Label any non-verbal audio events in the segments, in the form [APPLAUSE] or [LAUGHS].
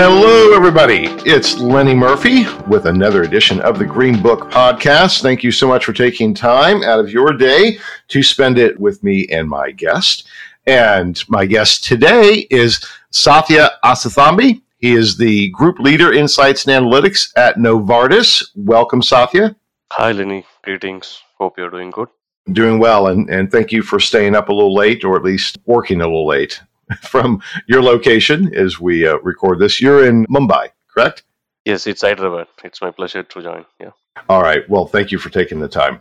Hello, everybody. It's Lenny Murphy with another edition of the Green Book Podcast. Thank you so much for taking time out of your day to spend it with me and my guest. And my guest today is Sathya Asaithambi. He is the Group Leader Insights and Analytics at Novartis. Welcome, Sathya. Hi, Lenny. Greetings. Hope you're doing good. Doing well, and, and thank you for staying up a little late, or at least working a little late. [LAUGHS] from your location as we uh, record this. You're in Mumbai, correct? Yes, it's Hyderabad. It's my pleasure to join. Yeah. All right. Well, thank you for taking the time.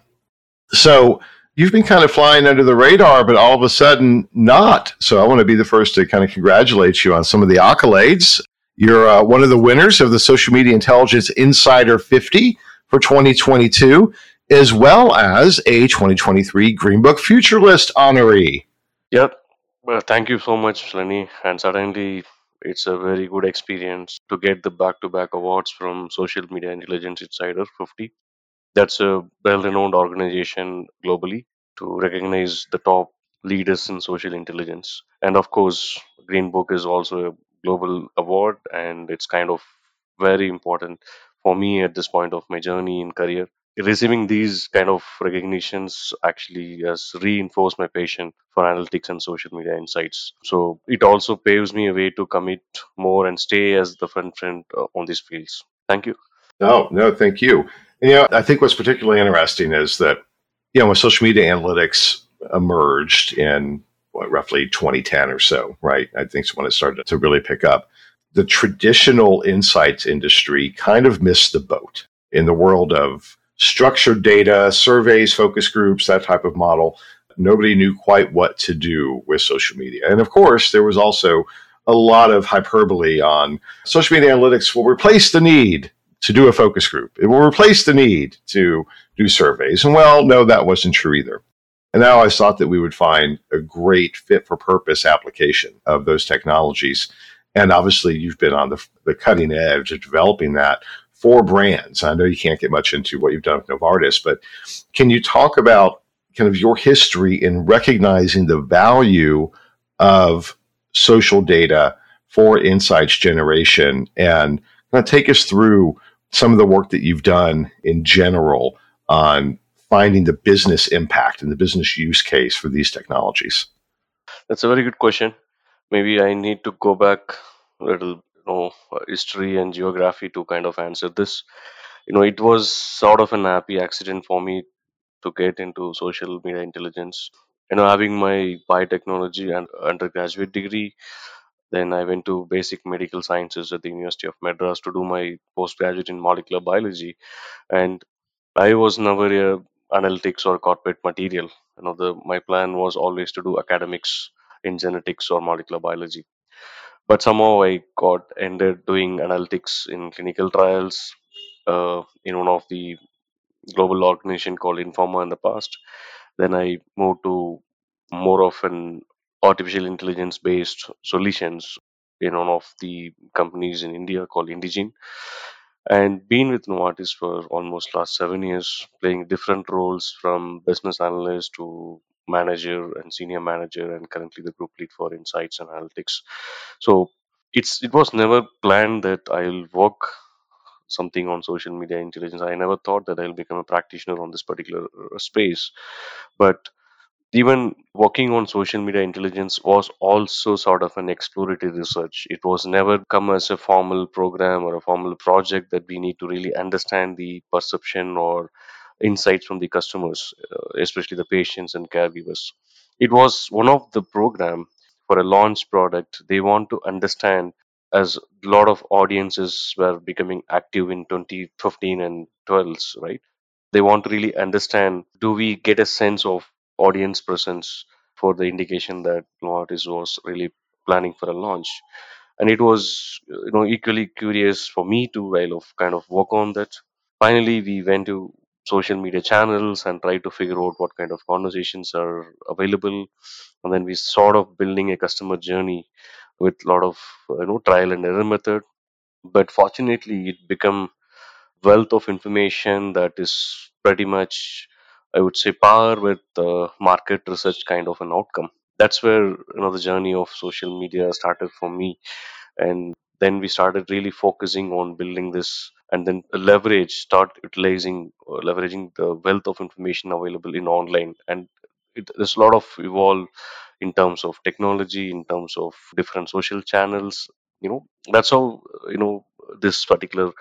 So, you've been kind of flying under the radar, but all of a sudden not. So, I want to be the first to kind of congratulate you on some of the accolades. You're uh, one of the winners of the Social Media Intelligence Insider 50 for 2022, as well as a 2023 Green Book Future List honoree. Yep. Well, thank you so much, Lenny. And certainly, it's a very good experience to get the back-to-back awards from Social Media Intelligence Insider 50. That's a well-renowned organization globally to recognize the top leaders in social intelligence. And of course, Green Book is also a global award, and it's kind of very important for me at this point of my journey in career receiving these kind of recognitions actually has reinforced my passion for analytics and social media insights. So it also paves me a way to commit more and stay as the front friend uh, on these fields. Thank you. No, no, thank you. And, you know, I think what's particularly interesting is that, you know, when social media analytics emerged in what, roughly 2010 or so, right? I think it's when it started to really pick up. The traditional insights industry kind of missed the boat in the world of structured data, surveys, focus groups, that type of model. Nobody knew quite what to do with social media. And of course, there was also a lot of hyperbole on social media analytics will replace the need to do a focus group. It will replace the need to do surveys. And well, no, that wasn't true either. And now I thought that we would find a great fit for purpose application of those technologies. And obviously, you've been on the, the cutting edge of developing that four brands. I know you can't get much into what you've done with Novartis, but can you talk about kind of your history in recognizing the value of social data for insights generation and kind of take us through some of the work that you've done in general on finding the business impact and the business use case for these technologies? That's a very good question. Maybe I need to go back a little know uh, history and geography to kind of answer this. You know it was sort of an happy accident for me to get into social media intelligence. You know having my biotechnology and undergraduate degree then i went to basic medical sciences at the university of madras to do my postgraduate in molecular biology. And i was never a analytics or corporate material. You know the my plan was always to do academics in genetics or molecular biology but somehow I got ended doing analytics in clinical trials uh, in one of the global organization called Informa in the past. Then I moved to more of an artificial intelligence based solutions in one of the companies in India called Indegene. And been with Novartis for almost last seven years, playing different roles from business analyst to manager and senior manager and currently the group lead for insights and analytics. So it's it was never planned that i'll work something on social media intelligence. I never thought that i'll become a practitioner on this particular uh, space. But even working on social media intelligence was also sort of an exploratory research. It was never come as a formal program or a formal project that we need to really understand the perception or insights from the customers, uh, especially the patients and caregivers. It was one of the program for a launch product. They want to understand as a lot of audiences were becoming active in 2015 and 12, right? They want to really understand do we get a sense of audience presence for the indication that Novartis was really planning for a launch and it was you know equally curious for me to kind of kind of work on that finally we went to social media channels and try to figure out what kind of conversations are available. And then we sort of building a customer journey with a lot of you know trial and error method. But fortunately it become wealth of information that is pretty much i would say par with market research kind of an outcome. That's where you know the journey of social media started for me. And then we started really focusing on building this and then leverage start utilizing uh, leveraging the wealth of information available in online. And it, there's a lot of evolve in terms of technology in terms of different social channels you know. That's how you know this particular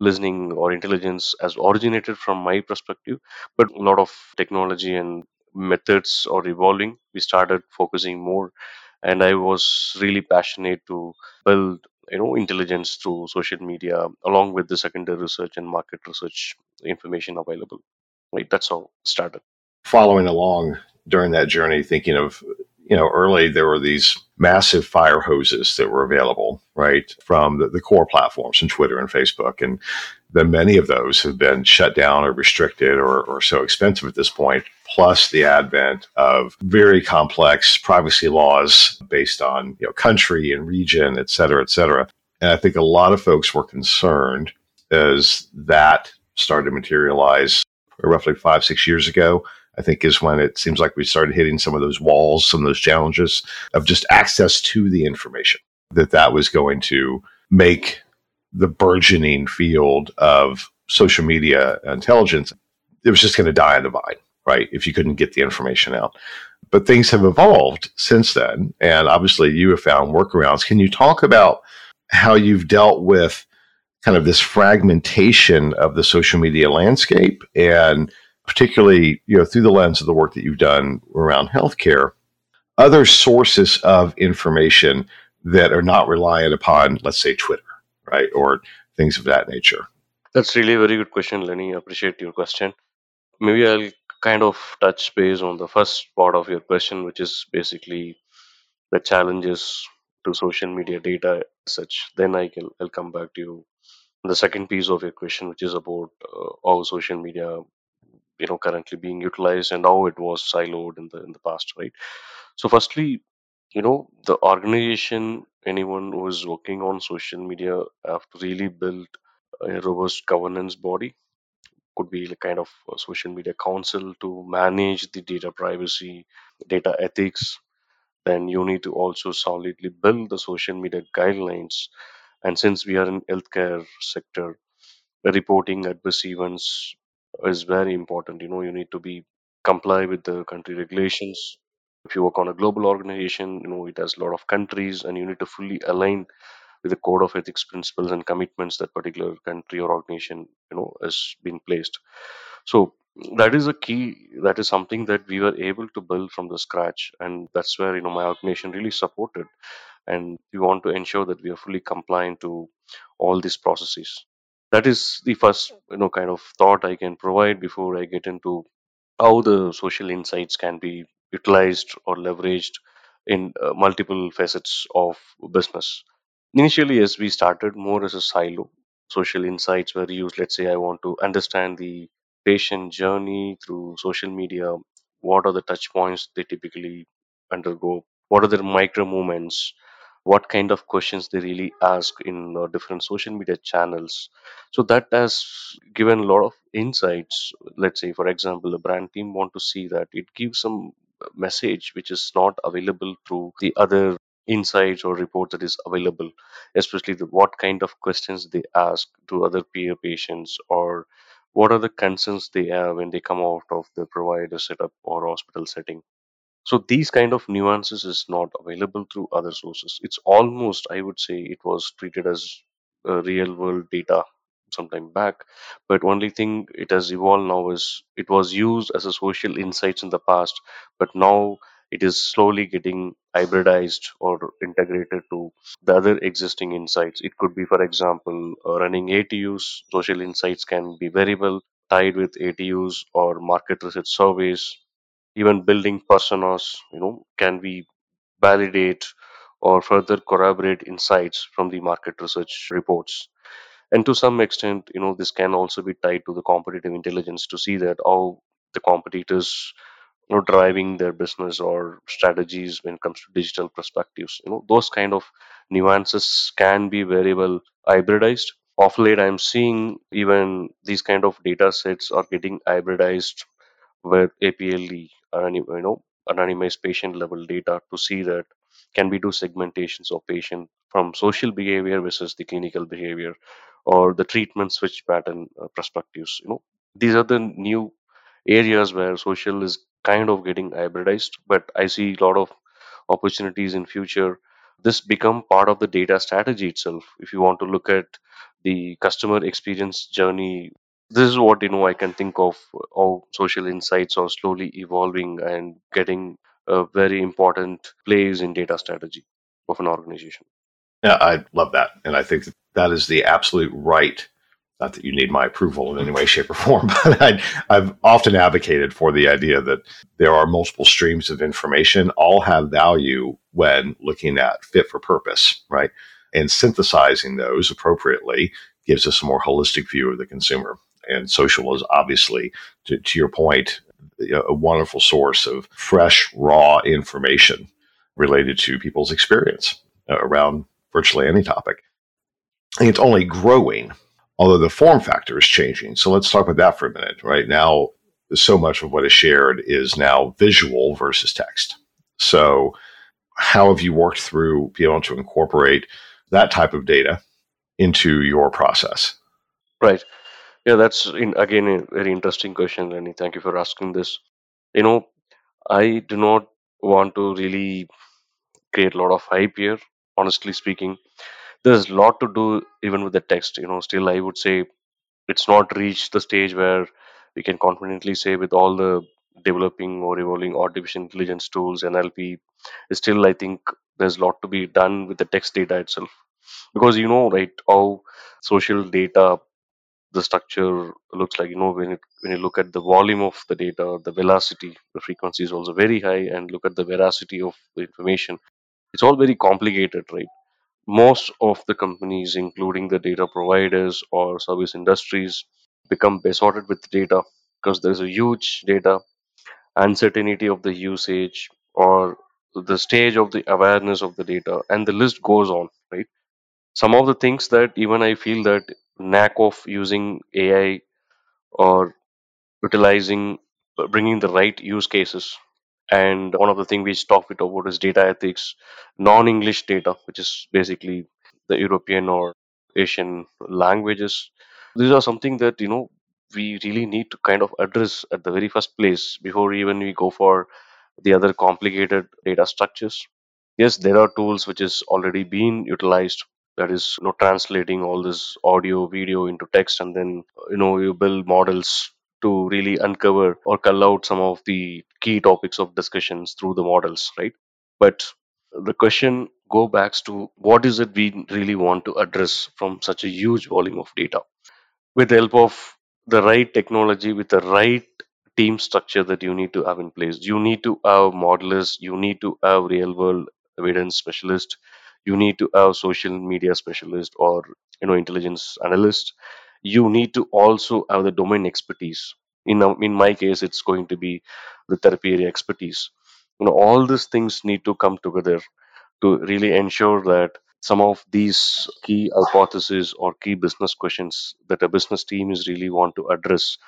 listening or intelligence has originated from my perspective. But a lot of technology and methods are evolving. We started focusing more. And i was really passionate to build you know intelligence through social media along with the secondary research and market research information available right? That's how started. Following along during that journey, thinking of, you know, early there were these massive fire hoses that were available, right, from the, the core platforms and Twitter and Facebook. And then many of those have been shut down or restricted or, or so expensive at this point, plus the advent of very complex privacy laws based on, you know, country and region, et cetera, et cetera. And I think a lot of folks were concerned as that started to materialize roughly five, six years ago. I think is when it seems like we started hitting some of those walls, some of those challenges of just access to the information that that was going to make the burgeoning field of social media intelligence. It was just going to die on the vine, right? If you couldn't get the information out. But things have evolved since then. And obviously, you have found workarounds. Can you talk about how you've dealt with kind of this fragmentation of the social media landscape and particularly you know through the lens of the work that you've done around healthcare other sources of information that are not reliant upon let's say twitter right or things of that nature. That's really a very good question lenny. I appreciate your question. Maybe i'll kind of touch base on the first part of your question which is basically the challenges to social media data such. Then i can i'll come back to you. The second piece of your question which is about uh, how social media you know currently being utilized and how it was siloed in the in the past right? So firstly you know the organization anyone who is working on social media have to really build a robust governance body. Could be like kind of a social media council to manage the data privacy data ethics. Then you need to also solidly build the social media guidelines. And since we are in healthcare sector reporting adverse events is very important. You know you need to be comply with the country regulations. If you work on a global organization you know it has a lot of countries and you need to fully align with the code of ethics principles and commitments that particular country or organization you know has been placed. So that is a key that is something that we were able to build from the scratch and that's where you know my organization really supported and we want to ensure that we are fully compliant to all these processes that is the first you know kind of thought i can provide before i get into how the social insights can be utilized or leveraged in uh, multiple facets of business. Initially as we started more as a silo social insights were used. Let's say i want to understand the patient journey through social media. What are the touch points they typically undergo? What are their micro movements what kind of questions they really ask in uh, different social media channels. So that has given a lot of insights. Let's say for example a brand team want to see that it gives some message which is not available through the other insights or report that is available especially the, what kind of questions they ask to other peer patients or what are the concerns they have when they come out of the provider setup or hospital setting so these kind of nuances is not available through other sources. It's almost i would say it was treated as uh, real world data sometime back. But only thing it has evolved now is it was used as a social insights in the past but now it is slowly getting hybridized or integrated to the other existing insights. It could be for example uh, running atus social insights can be very well tied with atus or market research surveys even building personas you know can we validate or further corroborate insights from the market research reports? And to some extent you know this can also be tied to the competitive intelligence to see that how the competitors you know driving their business or strategies when it comes to digital perspectives. You know those kind of nuances can be very well hybridized. Of late i'm seeing even these kind of data sets are getting hybridized with APLD, anonym- you know, anonymized patient level data to see that can we do segmentations of patient from social behavior versus the clinical behavior or the treatment switch pattern uh, perspectives. You know, these are the new areas where social is kind of getting hybridized, but I see a lot of opportunities in future. This become part of the data strategy itself. If you want to look at the customer experience journey this is what you know i can think of how social insights are slowly evolving and getting a very important place in data strategy of an organization Yeah, I love that. And I think that, that is the absolute right. Not that you need my approval in any way, shape, or form, [LAUGHS] but I, I've often advocated for the idea that there are multiple streams of information, all have value when looking at fit for purpose, right? And synthesizing those appropriately gives us a more holistic view of the consumer. And social is obviously, to, to your point, a wonderful source of fresh, raw information related to people's experience uh, around virtually any topic. And it's only growing, although the form factor is changing. So let's talk about that for a minute. Right now, so much of what is shared is now visual versus text. So, how have you worked through being able to incorporate that type of data into your process? right yeah that's in, again a very interesting question Lenny. thank you for asking this. You know i do not want to really create a lot of hype here honestly speaking. There's a lot to do even with the text you know. Still i would say it's not reached the stage where we can confidently say with all the developing or evolving artificial intelligence tools nlp still i think there's a lot to be done with the text data itself. Because you know right how social data the structure looks like you know when it when you look at the volume of the data the velocity the frequency is also very high and look at the veracity of the information it's all very complicated right? Most of the companies including the data providers or service industries become besotted with data because there's a huge data uncertainty of the usage or the stage of the awareness of the data and the list goes on right? Some of the things that even i feel that knack of using ai or utilizing uh, bringing the right use cases. And one of the things we talked about is data ethics non-english data which is basically the european or asian languages. These are something that you know we really need to kind of address at the very first place before even we go for the other complicated data structures. Yes there are tools which is already being utilized that is you know translating all this audio video into text and then you know you build models to really uncover or cull out some of the key topics of discussions through the models right? But the question go back to what is it we really want to address from such a huge volume of data? With the help of the right technology with the right team structure that you need to have in place. You need to have modelers you need to have real world evidence specialist you need to have social media specialist or you know intelligence analyst you need to also have the domain expertise. In uh, in my case it's going to be the therapy area expertise. You know all these things need to come together to really ensure that some of these key hypotheses or key business questions that a business team is really want to address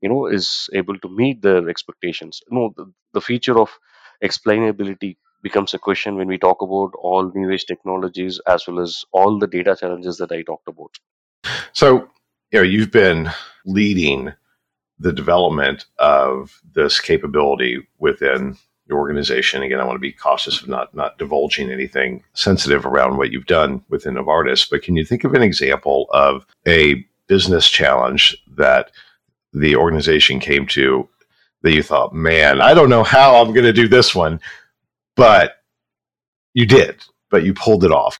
you know is able to meet their expectations. You know the, the feature of explainability becomes a question when we talk about all new age technologies as well as all the data challenges that i talked about So, you know, you've been leading the development of this capability within your organization. Again, I want to be cautious of not not divulging anything sensitive around what you've done within Novartis. But can you think of an example of a business challenge that the organization came to that you thought, man, I don't know how I'm going to do this one, but you did, but you pulled it off.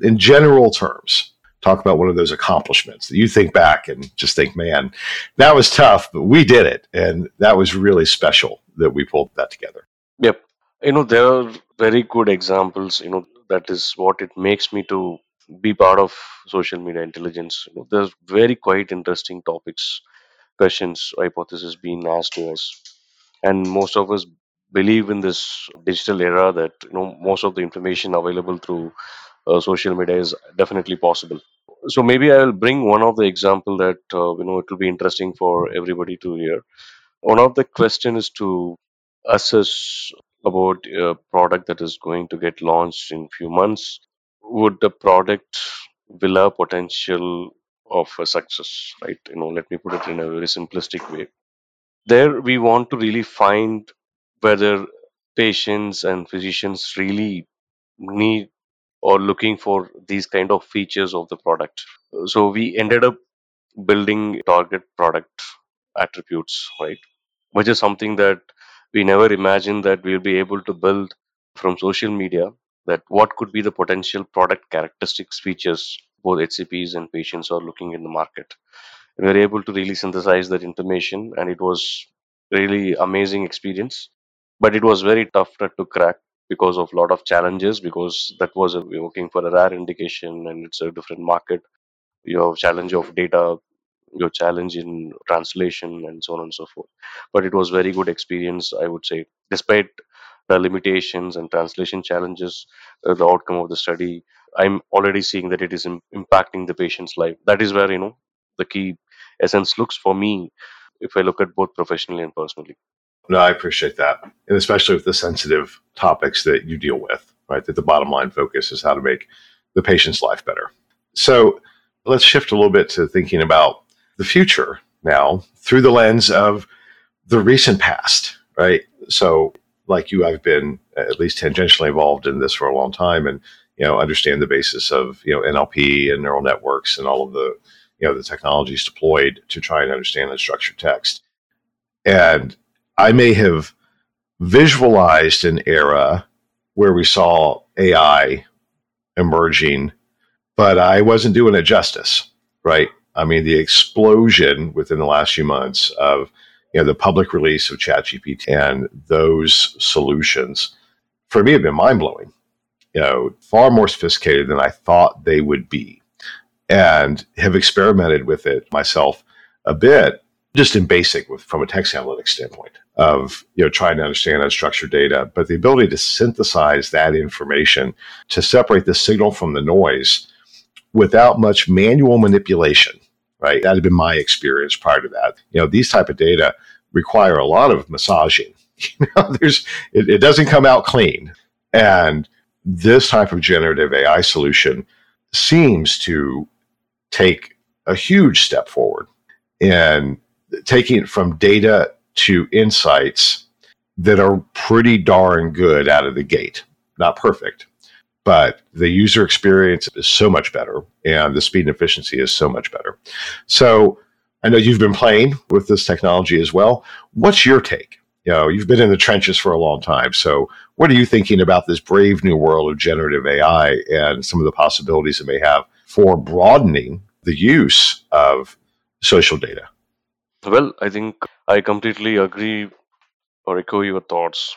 In general terms, talk about one of those accomplishments that you think back and just think, man, that was tough, but we did it. And that was really special that we pulled that together. Yep. You know, there are very good examples. You know, that is what it makes me to be part of social media intelligence you know, there's very quite interesting topics questions hypotheses being asked to us and most of us believe in this digital era that you know most of the information available through uh, social media is definitely possible so maybe i'll bring one of the example that uh, you know it will be interesting for everybody to hear one of the question is to assess about a product that is going to get launched in few months. Would the product will have potential of a success, right? You know, let me put it in a very simplistic way. There, we want to really find whether patients and physicians really need or looking for these kind of features of the product. So we ended up building target product attributes, right? which is something that we never imagined that we'll be able to build from social media that what could be the potential product characteristics features both hcps and patients are looking in the market we were able to really synthesize that information and it was really amazing experience but it was very tough to crack because of a lot of challenges because that was a, we were working for a rare indication and it's a different market. You have challenge of data your challenge in translation and so on and so forth. But it was very good experience i would say. Despite the limitations and translation challenges uh, the outcome of the study i'm already seeing that it is Im- impacting the patient's life. That is where you know the key essence looks for me if i look at both professionally and personally No, I appreciate that. And especially with the sensitive topics that you deal with, right? That the bottom line focus is how to make the patient's life better. So let's shift a little bit to thinking about the future now through the lens of the recent past, right? So, like you, I've been at least tangentially involved in this for a long time and, you know, understand the basis of, you know, NLP and neural networks and all of the, you know, the technologies deployed to try and understand unstructured text. And I may have visualized an era where we saw AI emerging, but I wasn't doing it justice, right? I mean, the explosion within the last few months of you know the public release of ChatGPT and those solutions for me have been mind blowing. You know, far more sophisticated than I thought they would be, and have experimented with it myself a bit, just in basic with from a text analytics standpoint of you know trying to understand unstructured data, but the ability to synthesize that information to separate the signal from the noise without much manual manipulation right? That had been my experience prior to that. You know these type of data require a lot of massaging [LAUGHS] you know? There's it, it doesn't come out clean. And this type of generative ai solution seems to take a huge step forward in taking it from data to insights that are pretty darn good out of the gate not perfect but the user experience is so much better and the speed and efficiency is so much better. So I know you've been playing with this technology as well. What's your take? You know, you've been in the trenches for a long time. So what are you thinking about this brave new world of generative AI and some of the possibilities it may have for broadening the use of social data? Well i think i completely agree or echo your thoughts.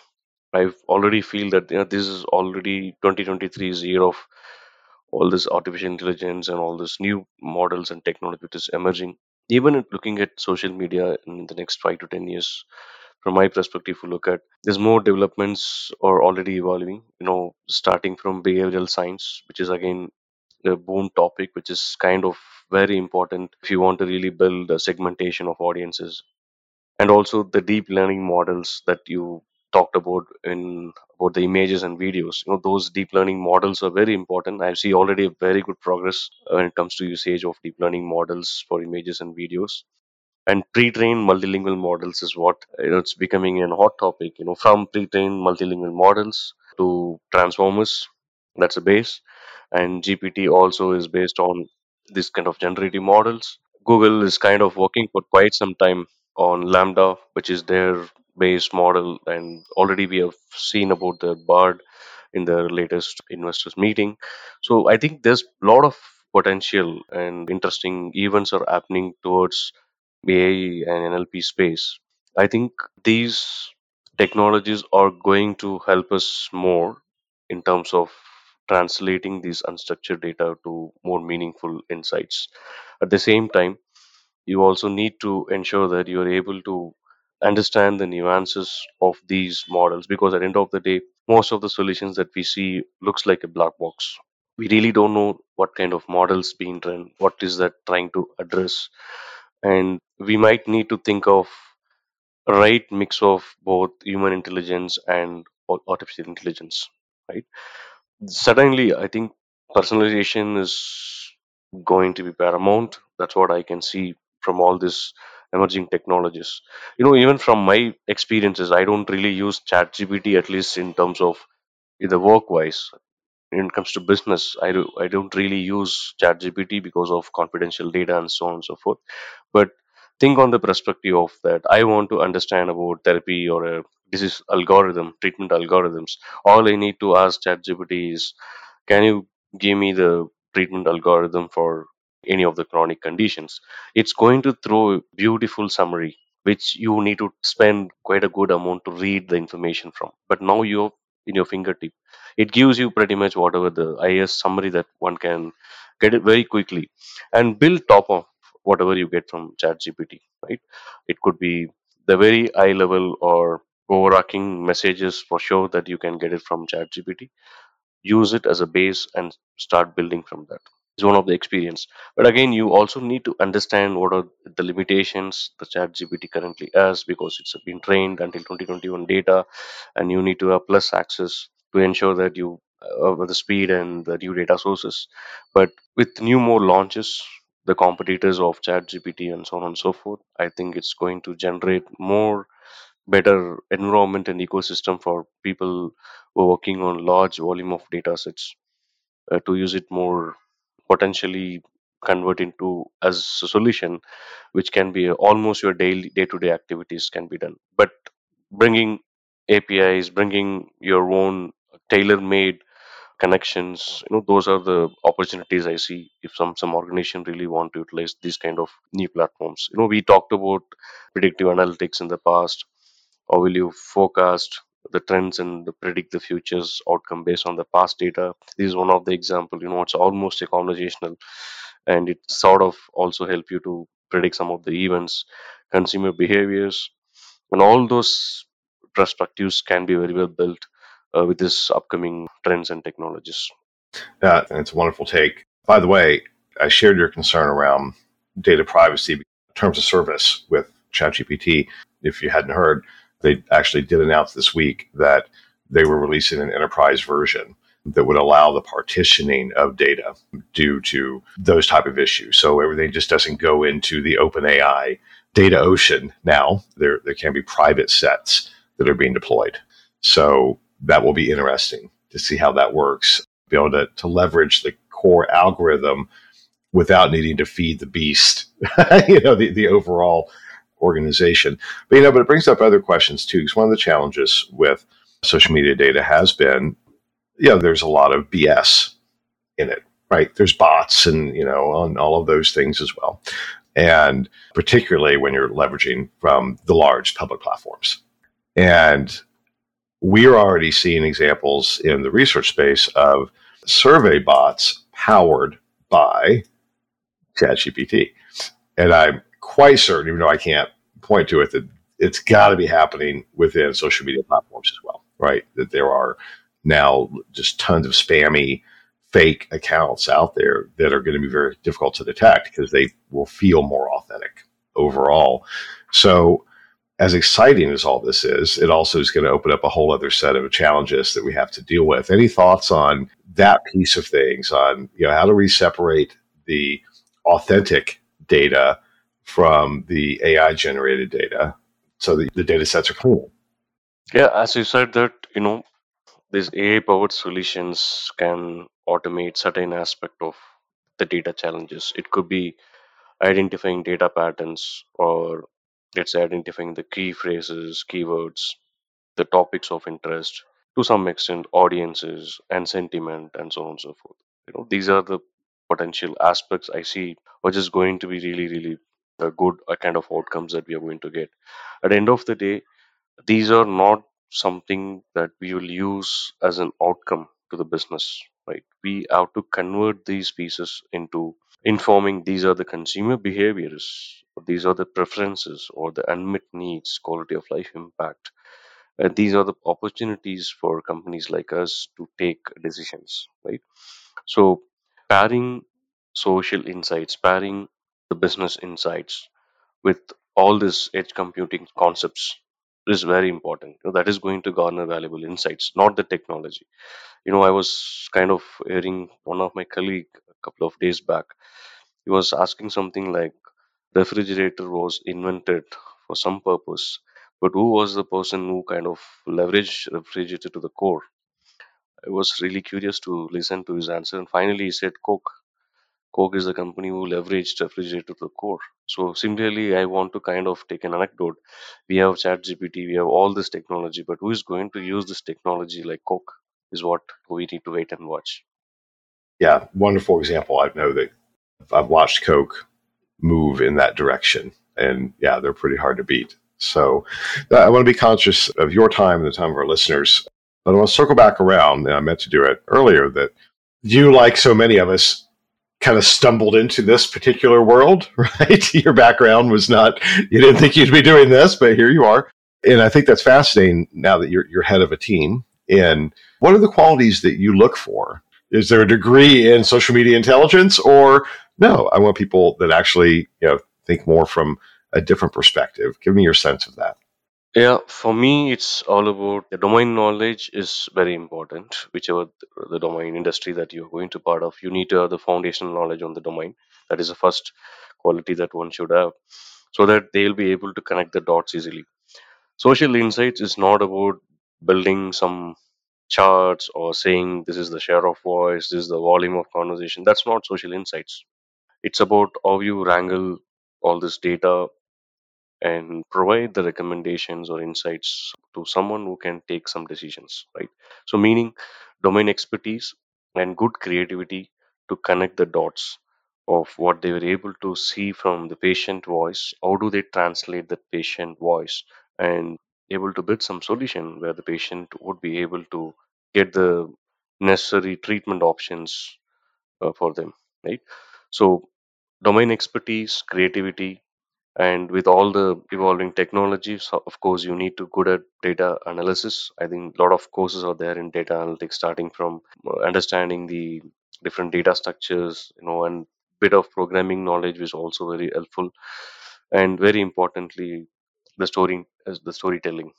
I already feel that you know, this is already 2023's year of all this artificial intelligence and all this new models and technology which is emerging. Even looking at social media in the next five to ten years from my perspective you look at there's more developments are already evolving you know starting from behavioral science which is again a boom topic which is kind of very important if you want to really build a segmentation of audiences. And also the deep learning models that you talked about in about the images and videos. You know those deep learning models are very important. I see already very good progress uh, when it comes to usage of deep learning models for images and videos. And pre-trained multilingual models is what you know it's becoming a hot topic you know from pre-trained multilingual models to transformers that's a base. And gpt also is based on this kind of generative models Google is kind of working for quite some time on LaMDA, which is their base model, and already we have seen about the Bard in their latest investors meeting. So I think there's a lot of potential and interesting events are happening towards AI and NLP space. I think these technologies are going to help us more in terms of translating these unstructured data to more meaningful insights. At the same time, you also need to ensure that you're able to understand the nuances of these models because at the end of the day most of the solutions that we see looks like a black box. We really don't know what kind of models being run what is that trying to address. And we might need to think of right mix of both human intelligence and artificial intelligence right certainly i think personalization is going to be paramount. That's what i can see from all this emerging technologies. You know even from my experiences i don't really use chat gpt at least in terms of either work wise when it comes to business i do i don't really use chat gpt because of confidential data and so on and so forth. But think on the perspective of that. I want to understand about therapy or a disease algorithm treatment algorithms. All i need to ask chat gpt is can you give me the treatment algorithm for any of the chronic conditions? It's going to throw a beautiful summary which you need to spend quite a good amount to read the information from. But now you're in your fingertip it gives you pretty much whatever the is summary that one can get it very quickly. And build top of whatever you get from chat gpt right? It could be the very high level or overarching messages for sure that you can get it from chat gpt use it as a base and start building from that. It's one of the experience. But again you also need to understand what are the limitations the chat gpt currently has because it's been trained until 2021 data and you need to have plus access to ensure that you uh, the speed and the new data sources. But with new more launches the competitors of chat gpt and so on and so forth i think it's going to generate more better environment and ecosystem for people who are working on large volume of data sets uh, to use it more potentially convert into as a solution which can be almost your daily day-to-day activities can be done. But bringing apis bringing your own tailor-made connections you know those are the opportunities i see if some some organization really want to utilize these kind of new platforms. You know we talked about predictive analytics in the past or will you forecast the trends and predict the futures outcome based on the past data this is one of the example you know it's almost a conversational and it sort of also help you to predict some of the events consumer behaviors and all those perspectives can be very well built uh, with this upcoming trends and technologies Yeah, it's a wonderful take. By the way, I shared your concern around data privacy terms of service with ChatGPT. If you hadn't heard, they actually did announce this week that they were releasing an enterprise version that would allow the partitioning of data due to those type of issues. So everything just doesn't go into the OpenAI data ocean now. There there can be private sets that are being deployed. So that will be interesting to see how that works. Be able to, to leverage the core algorithm without needing to feed the beast, [LAUGHS] you know, the, the overall organization. But you know, but it brings up other questions too. Because one of the challenges with social media data has been, you know, there's a lot of BS in it, right? There's bots and you know, on all of those things as well, and particularly when you're leveraging from the large public platforms. And we're already seeing examples in the research space of survey bots powered by ChatGPT. And I'm quite certain, even though I can't point to it, that it's got to be happening within social media platforms as well, right? That there are now just tons of spammy fake accounts out there that are going to be very difficult to detect because they will feel more authentic overall. So, as exciting as all this is, it also is going to open up a whole other set of challenges that we have to deal with. Any thoughts on that piece of things? On you know how do we separate the authentic data from the AI generated data so that the data sets are clean? yeah as you said that you know these ai powered solutions can automate certain aspect of the data challenges it could be identifying data patterns or let's identifying the key phrases keywords the topics of interest to some extent audiences and sentiment and so on and so forth you know these are the potential aspects i see which is going to be really really a good kind of outcomes that we are going to get at the end of the day these are not something that we will use as an outcome to the business, right? We have to convert these pieces into informing these are the consumer behaviors, these are the preferences or the unmet needs, quality of life impact. And these are the opportunities for companies like us to take decisions, right? So, pairing social insights, pairing the business insights with all this edge computing concepts is very important. Know, that is going to garner valuable insights, not the technology. You know, I was kind of hearing one of my colleague a couple of days back. He was asking something like, refrigerator was invented for some purpose, but who was the person who kind of leveraged refrigerator to the core? I was really curious to listen to his answer, and finally he said Coke. Coke is the company who leveraged refrigerator to the core. So similarly, I want to kind of take an anecdote. We have ChatGPT, we have all this technology, but who is going to use this technology like Coke is what we need to wait and watch. Yeah, wonderful example. I know that I've watched Coke move in that direction, and yeah, they're pretty hard to beat. So I want to be conscious of your time and the time of our listeners. But I want to circle back around, and I meant to do it earlier, that you, like so many of us, kind of stumbled into this particular world, [LAUGHS] right? Your background was not, you didn't think you'd be doing this, but here you are. And I think that's fascinating now that you're, you're head of a team. And what are the qualities that you look for? Is there a degree in social media intelligence or no? I want people that actually, you know, think more from a different perspective. Give me your sense of that. Yeah, for me, it's all about the domain knowledge is very important. Whichever th- the domain industry that you're going to part of, you need to have the foundational knowledge on the domain. That is the first quality that one should have, so that they'll be able to connect the dots easily. Social insights is not about building some charts or saying this is the share of voice, this is the volume of conversation. That's not social insights. It's about how you wrangle all this data and provide the recommendations or insights to someone who can take some decisions right? So meaning domain expertise and good creativity to connect the dots of what they were able to see from the patient voice how do they translate that patient voice and able to build some solution where the patient would be able to get the necessary treatment options uh, for them right? So domain expertise creativity and with all the evolving technologies of course you need to good at data analysis. I think a lot of courses are there in data analytics starting from uh, understanding the different data structures you know and bit of programming knowledge is also very helpful. And very importantly the story is the storytelling.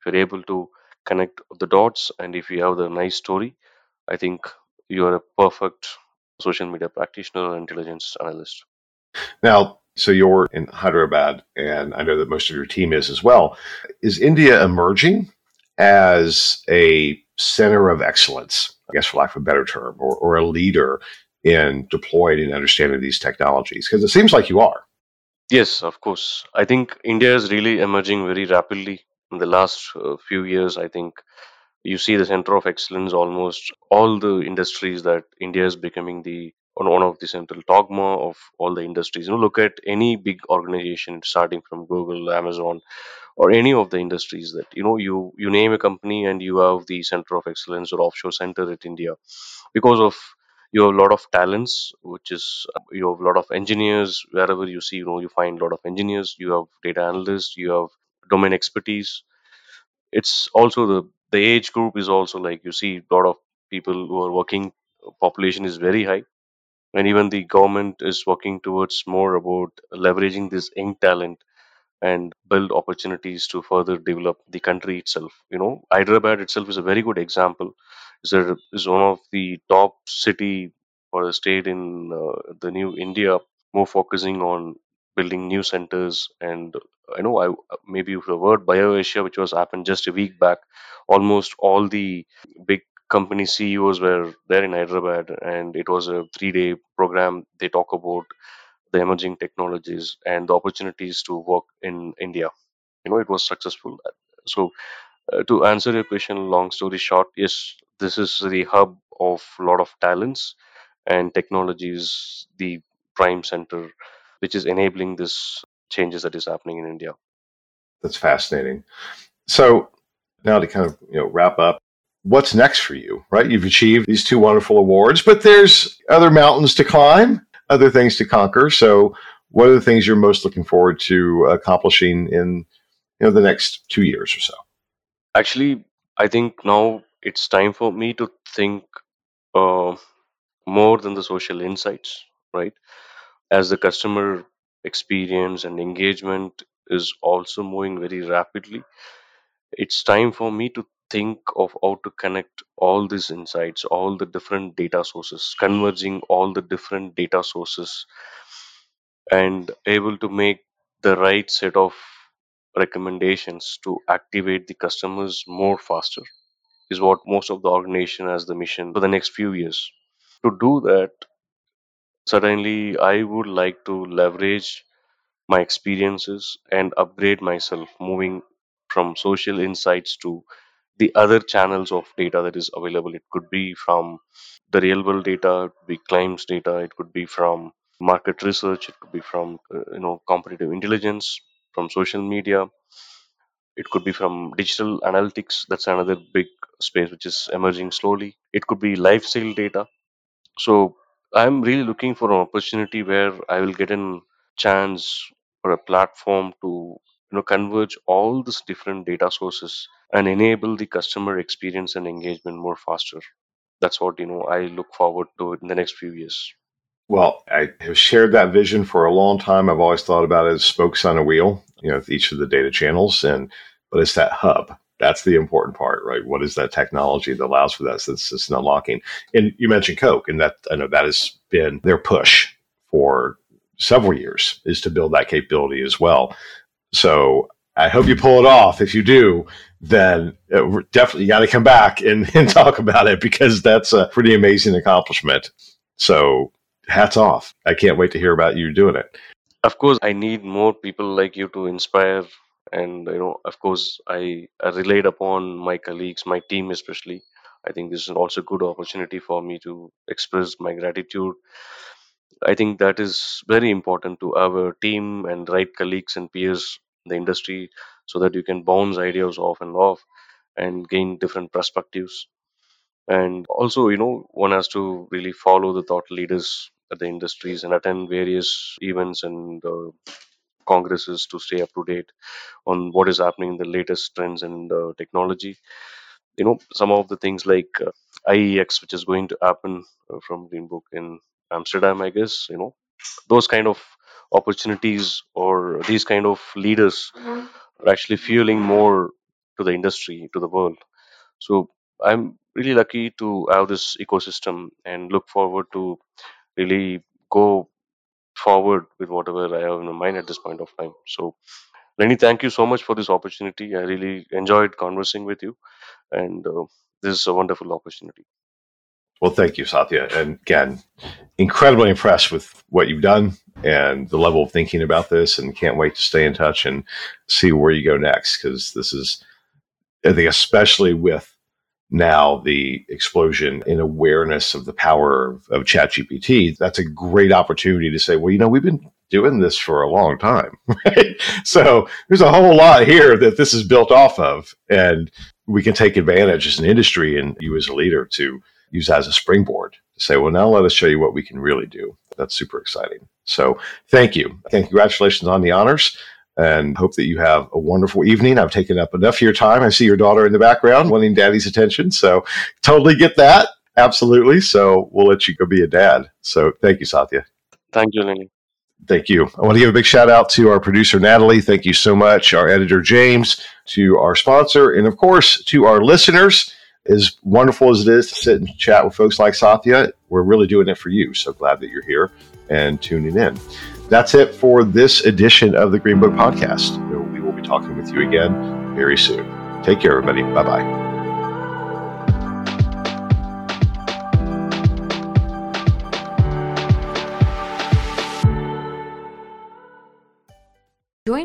If you're able to connect the dots and if you have the nice story i think you are a perfect social media practitioner or intelligence analyst. Now, so you're in Hyderabad, and I know that most of your team is as well. Is India emerging as a center of excellence, I guess, for lack of a better term, or, or a leader in deploying and understanding these technologies? Because it seems like you are. Yes, of course. I think India is really emerging very rapidly in the last uh, few years. I think you see the center of excellence almost all the industries that India is becoming the on one of the central dogma of all the industries. You know, look at any big organization starting from Google, Amazon, or any of the industries that you know you you name a company and you have the center of excellence or offshore center at India. Because of you have a lot of talents which is you have a lot of engineers. Wherever you see you know you find a lot of engineers you have data analysts you have domain expertise. It's also the the age group is also like you see a lot of people who are working population is very high and even the government is working towards more about leveraging this young talent and build opportunities to further develop the country itself. You know, Hyderabad itself is a very good example. Is a, one of the top city or a state in uh, the new India, more focusing on building new centers. And I know I maybe you've heard BioAsia, which was happened just a week back. Almost all the big company CEOs were there in Hyderabad, and it was a three-day program. They talk about the emerging technologies and the opportunities to work in India. You know, it was successful. So, uh, to answer your question, long story short, yes, this is the hub of a lot of talents and technologies, the prime center, which is enabling this changes that is happening in India. That's fascinating. So now to kind of you know wrap up, what's next for you, right? You've achieved these two wonderful awards, but there's other mountains to climb, other things to conquer. So, what are the things you're most looking forward to accomplishing in you know the next two years or so? Actually, I think now it's time for me to think uh, more than the social insights, right? As the customer experience and engagement is also moving very rapidly, it's time for me to think of how to connect all these insights, all the different data sources, converging all the different data sources, and able to make the right set of recommendations to activate the customers more faster is what most of the organization has the mission for the next few years. To do that, certainly I would like to leverage my experiences and upgrade myself, moving from social insights to the other channels of data that is available. It could be from the real world data, it could be claims data, it could be from market research, it could be from uh, you know competitive intelligence, from social media, it could be from digital analytics. That's another big space which is emerging slowly. It could be lifestyle data. So I'm really looking for an opportunity where I will get a chance or a platform to you know converge all these different data sources and enable the customer experience and engagement more faster. That's what you know I look forward to in the next few years. Well, I have shared that vision for a long time. I've always thought about it as spokes on a wheel, you know, each of the data channels. And but it's that hub. That's the important part, right? What is that technology that allows for that? Just unlocking. And you mentioned Coke, and that I know that has been their push for several years is to build that capability as well. So I hope you pull it off. If you do, then uh, definitely you got to come back and, [LAUGHS] and talk about it because that's a pretty amazing accomplishment. So hats off. I can't wait to hear about you doing it. Of course, I need more people like you to inspire. And, you know, of course, I, I upon my colleagues, my team especially. I think this is also a good opportunity for me to express my gratitude. I think that is very important to our team and right colleagues and peers the industry so that you can bounce ideas off and off and gain different perspectives. And also, you know, one has to really follow the thought leaders at the industries and attend various events and uh, congresses to stay up to date on what is happening in the latest trends and uh, technology. You know, some of the things like uh, IIEX, which is going to happen uh, from Greenbook in Amsterdam, I guess, you know, those kind of opportunities or these kind of leaders are actually fueling more to the industry, to the world. So I'm really lucky to have this ecosystem and look forward to really go forward with whatever I have in my mind at this point of time. So, Lenny, thank you so much for this opportunity. I really enjoyed conversing with you, and uh, this is a wonderful opportunity. Well, thank you, Sathya. And again, incredibly impressed with what you've done and the level of thinking about this, and can't wait to stay in touch and see where you go next. Because this is, I think, especially with now the explosion in awareness of the power of, of ChatGPT, that's a great opportunity to say, well, you know, we've been doing this for a long time, [LAUGHS] right? So there's a whole lot here that this is built off of, and we can take advantage as an industry and you as a leader to use that as a springboard to say, well, now let us show you what we can really do. That's super exciting. So thank you. And congratulations on the honors and hope that you have a wonderful evening. I've taken up enough of your time. I see your daughter in the background wanting daddy's attention. So totally get that. Absolutely. So we'll let you go be a dad. So thank you, Sathya. Thank you, Lenny. Thank you. I want to give a big shout out to our producer, Natalie. Thank you so much. Our editor, James, to our sponsor, and of course, to our listeners. As wonderful as it is to sit and chat with folks like Sathya, we're really doing it for you. So glad that you're here and tuning in. That's it for this edition of the Greenbook Podcast. We will be talking with you again very soon. Take care, everybody. Bye bye.